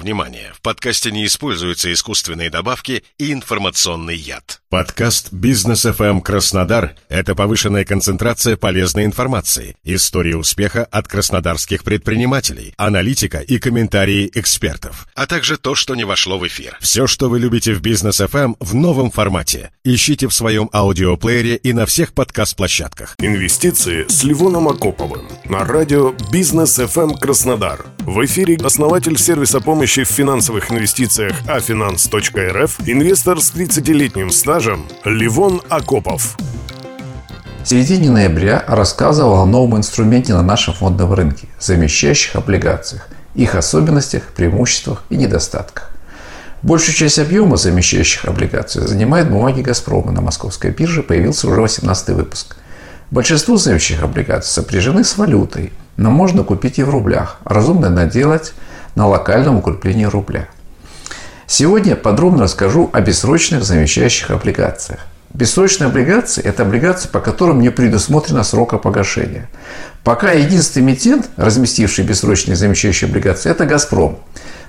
Внимание! В подкасте не используются искусственные добавки и информационный яд. Подкаст «Бизнес FM Краснодар» — это повышенная концентрация полезной информации, истории успеха от краснодарских предпринимателей, аналитика и комментарии экспертов, а также то, что не вошло в эфир. Все, что вы любите в «Бизнес FM» в новом формате. Ищите в своем аудиоплеере и на всех подкаст-площадках. Инвестиции с Ливоном Акоповым на радио «Бизнес FM Краснодар». В эфире основатель сервиса помощи в финансовых инвестициях afinance.rf, инвестор с 30-летним стажем Ливон Акопов. В середине ноября рассказывал о новом инструменте на нашем фондовом рынке – замещающих облигациях, их особенностях, преимуществах и недостатках. Большую часть объема замещающих облигаций занимает бумаги «Газпрома». На московской бирже появился уже 18 выпуск. Большинство замещающих облигаций сопряжены с валютой, но можно купить и в рублях. Разумно наделать на локальном укреплении рубля. Сегодня подробно расскажу о бессрочных замещающих облигациях. Бессрочные облигации – это облигации, по которым не предусмотрено срока погашения. Пока единственный эмитент, разместивший бессрочные замещающие облигации, это «Газпром».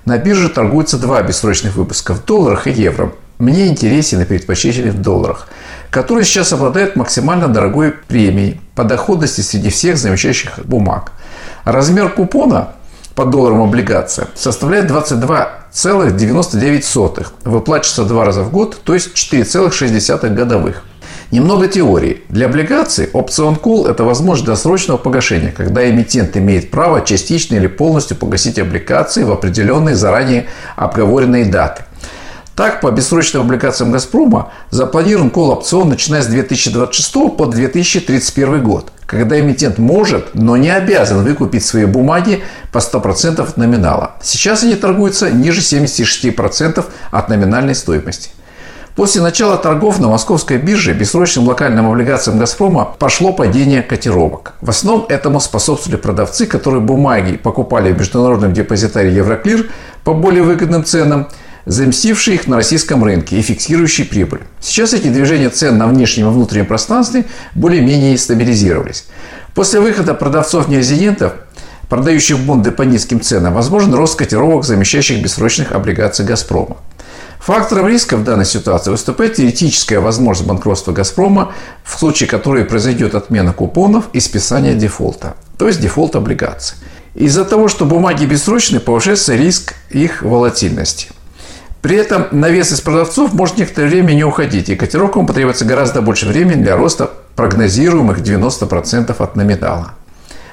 На бирже торгуются два бессрочных выпуска в долларах и евро. Мне интересен и предпочтителен в долларах, который сейчас обладает максимально дорогой премией по доходности среди всех замещающих бумаг. Размер купона по долларам облигация составляет 22,99. Выплачивается два раза в год, то есть 4,6 годовых. Немного теории. Для облигаций опцион call – это возможность досрочного погашения, когда эмитент имеет право частично или полностью погасить облигации в определенные заранее обговоренные даты. Так, по бессрочным облигациям «Газпрома» запланирован кол-опцион, начиная с 2026 по 2031 год, когда эмитент может, но не обязан выкупить свои бумаги по 100% от номинала. Сейчас они торгуются ниже 76% от номинальной стоимости. После начала торгов на московской бирже бессрочным локальным облигациям «Газпрома» пошло падение котировок. В основном этому способствовали продавцы, которые бумаги покупали в международном депозитарии «Евроклир» по более выгодным ценам – заместивший их на российском рынке и фиксирующий прибыль. Сейчас эти движения цен на внешнем и внутреннем пространстве более-менее стабилизировались. После выхода продавцов-нерезидентов, продающих бонды по низким ценам, возможен рост котировок, замещающих бессрочных облигаций «Газпрома». Фактором риска в данной ситуации выступает теоретическая возможность банкротства «Газпрома», в случае которой произойдет отмена купонов и списание дефолта, то есть дефолт облигаций. Из-за того, что бумаги бессрочные, повышается риск их волатильности – при этом навес из продавцов может некоторое время не уходить, и котировкам потребуется гораздо больше времени для роста прогнозируемых 90% от номинала.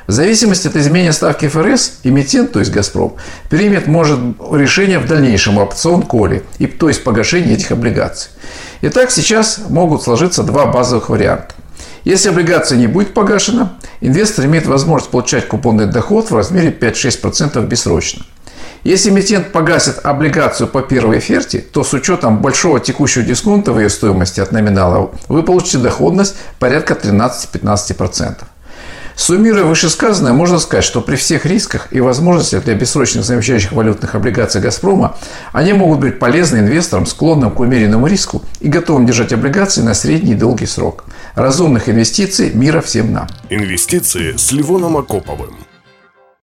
В зависимости от изменения ставки ФРС, эмитент, то есть «Газпром», примет может решение в дальнейшем опцион коли, и, то есть погашение этих облигаций. Итак, сейчас могут сложиться два базовых варианта. Если облигация не будет погашена, инвестор имеет возможность получать купонный доход в размере 5-6% бессрочно – если эмитент погасит облигацию по первой оферте, то с учетом большого текущего дисконта в ее стоимости от номинала вы получите доходность порядка 13-15%. Суммируя вышесказанное, можно сказать, что при всех рисках и возможностях для бессрочных замещающих валютных облигаций «Газпрома» они могут быть полезны инвесторам, склонным к умеренному риску и готовым держать облигации на средний и долгий срок. Разумных инвестиций мира всем нам. Инвестиции с Ливоном Акоповым.